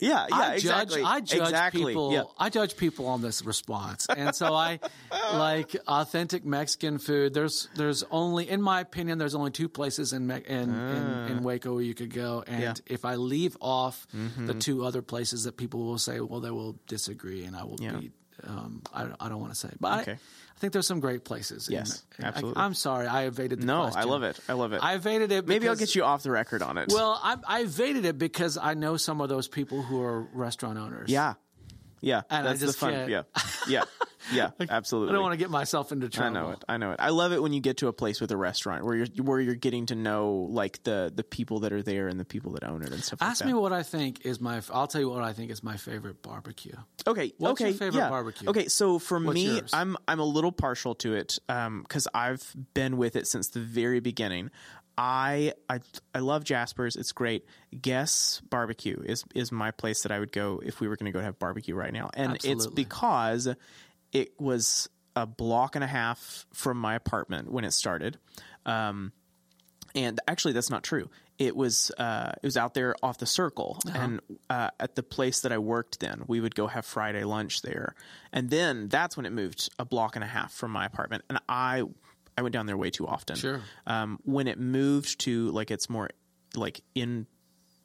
Yeah, yeah, I exactly. judge. I judge exactly. people. Yeah. I judge people on this response, and so I like authentic Mexican food. There's there's only, in my opinion, there's only two places in in, in, in Waco where you could go, and Ah. Yeah. Mm-hmm. if I leave off the two other places that people will say, well, they will disagree, and I will Yeah. be. Um, I, don't- I don't want to say, but Okay. I, I think there's some great places. Yes, I- absolutely. I'm sorry, I evaded the No, question. I love it. I love it. I evaded it. Maybe I'll get you off the record on it. Well, I, I evaded it because I know some of those people who are restaurant owners. yeah, yeah. And that's the fun. can't- Yeah, yeah, yeah. Absolutely. I don't want to get myself into trouble. I know it. I know it. I love it when you get to a place with a restaurant where you're where you're getting to know like the the people that are there and the people that own it and stuff. Ask like me what I think is my. I'll tell you what I think is my favorite barbecue. Okay. What's okay. your favorite yeah. barbecue? Okay. So for What's me, yours? I'm I'm a little partial to it um, because I've been with it since the very beginning. I I I love Jasper's. It's great. Guess Barbecue is is my place that I would go if we were going to go have barbecue right now, and it's because it was a block and a half from my apartment when it started. Um, and actually that's not true. It was uh, it was out there off the circle. And uh, at the place that i worked then we would go have friday lunch there. And then that's when it moved a block and a half from my apartment. And i i went down there way too often Sure. um, when it moved to like it's more like in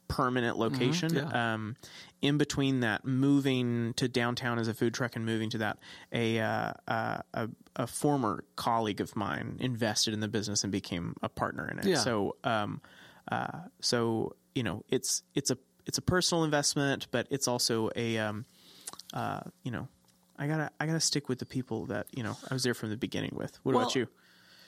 permanent location Mm-hmm. yeah. um, in between that moving to downtown as a food truck and moving to that a, uh, uh, a a former colleague of mine invested in the business and became a partner in it Yeah. so um, uh, so you know it's it's a it's a personal investment but it's also a um, uh, you know I gotta I gotta stick with the people that you know I was there from the beginning with what about you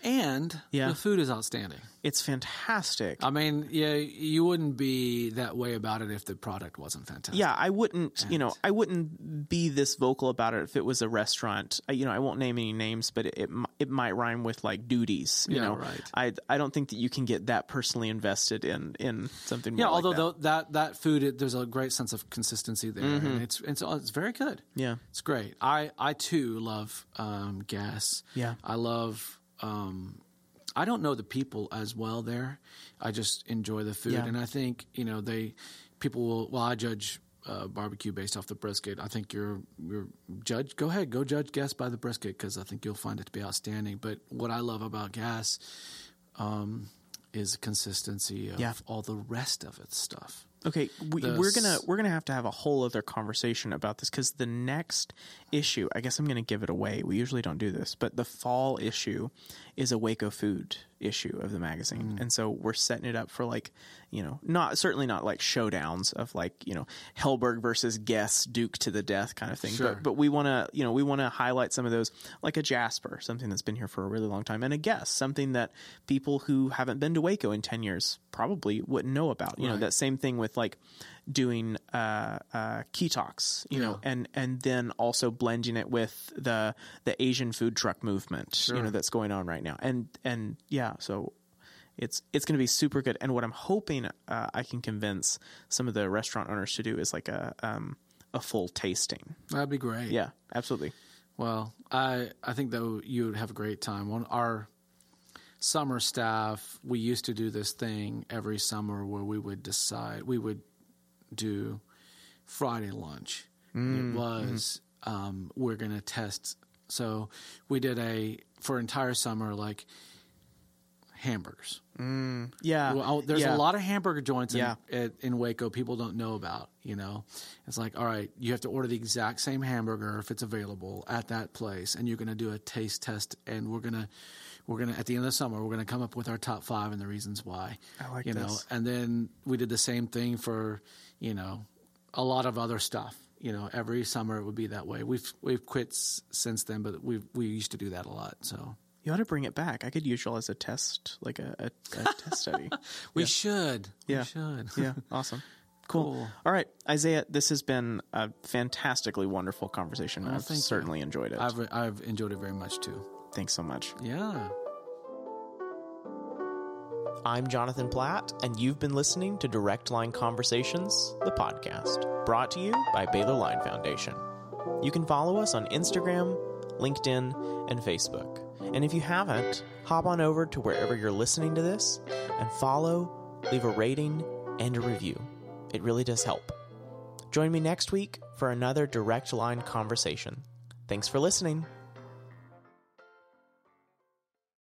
And Yeah. the food is outstanding. it's fantastic I mean, yeah, you wouldn't be that way about it if the product wasn't fantastic. yeah i wouldn't you know i wouldn't be this vocal about it if it was a restaurant I- you know i won't name any names but it it, it might rhyme with like duties you Yeah, know right. i i don't think that you can get that personally invested in in something more Yeah, like although that. tho- that that food, it, there's a great sense of consistency there, and it's it's it's very good. Mm-hmm. Yeah. it's great. I I too love um, Guess. Yeah. I love. Um, I don't know the people as well there. I just enjoy the food, Yeah. and I think you know they people will. Well, I judge. Uh, barbecue based off the brisket. I think you're you're judge. Go ahead, go judge Guess by the brisket because I think you'll find it to be outstanding. But what I love about Guess um, is the consistency of Yeah. all the rest of its stuff. Okay, we, we're gonna we're gonna have to have a whole other conversation about this because the next issue, I guess I'm gonna give it away. We usually don't do this, but the fall issue is a Waco food issue of the magazine, Mm. and so we're setting it up for like you know not certainly not like showdowns of like you know Helberg versus Guess Duke to the death kind of thing, Sure. but but we want to you know we want to highlight some of those like a Jasper, something that's been here for a really long time, and a Guess, something that people who haven't been to Waco in ten years probably wouldn't know about. You know that same thing with like doing uh, uh, key talks, you know, and and then also blending it with the the Asian food truck movement, you know, that's going on right now, and and yeah, so it's it's going to be super good. And what I'm hoping uh, I can convince some of the restaurant owners to do is like a um, a full tasting. That'd be great. Yeah, absolutely. Well, I I think though you would have a great time. One our summer staff, we used to do this thing every summer where we would decide we would do Friday lunch. Mm, it was um, we're going to test. So we did a for entire summer like hamburgers. Yeah, Well, there's yeah. a lot of hamburger joints in, Yeah. at, in Waco people don't know about. You know, it's like, all right, you have to order the exact same hamburger if it's available at that place, and you're going to do a taste test, and we're gonna, we're gonna at the end of the summer, we're gonna come up with our top five and the reasons why. I like you know, and then we did the same thing for, you know, a lot of other stuff. You know, every summer it would be that way. We've we've quit s- since then, but we we used to do that a lot. So You ought to bring it back. I could use y'all as a test, like a, a, a test study. we should. Yeah. We should. Yeah, awesome. Cool. Cool. All right, Isaiah, this has been a fantastically wonderful conversation. Oh, I've thank you. certainly enjoyed it. I've I've enjoyed it very much too. Thanks so much. Yeah. I'm Jonathon Platt, and you've been listening to Direct Line Conversations, the podcast, brought to you by Baylor Line Foundation. You can follow us on Instagram, LinkedIn, and Facebook. And if you haven't, hop on over to wherever you're listening to this and follow, leave a rating, and a review. It really does help. Join me next week for another direct line conversation. Thanks for listening.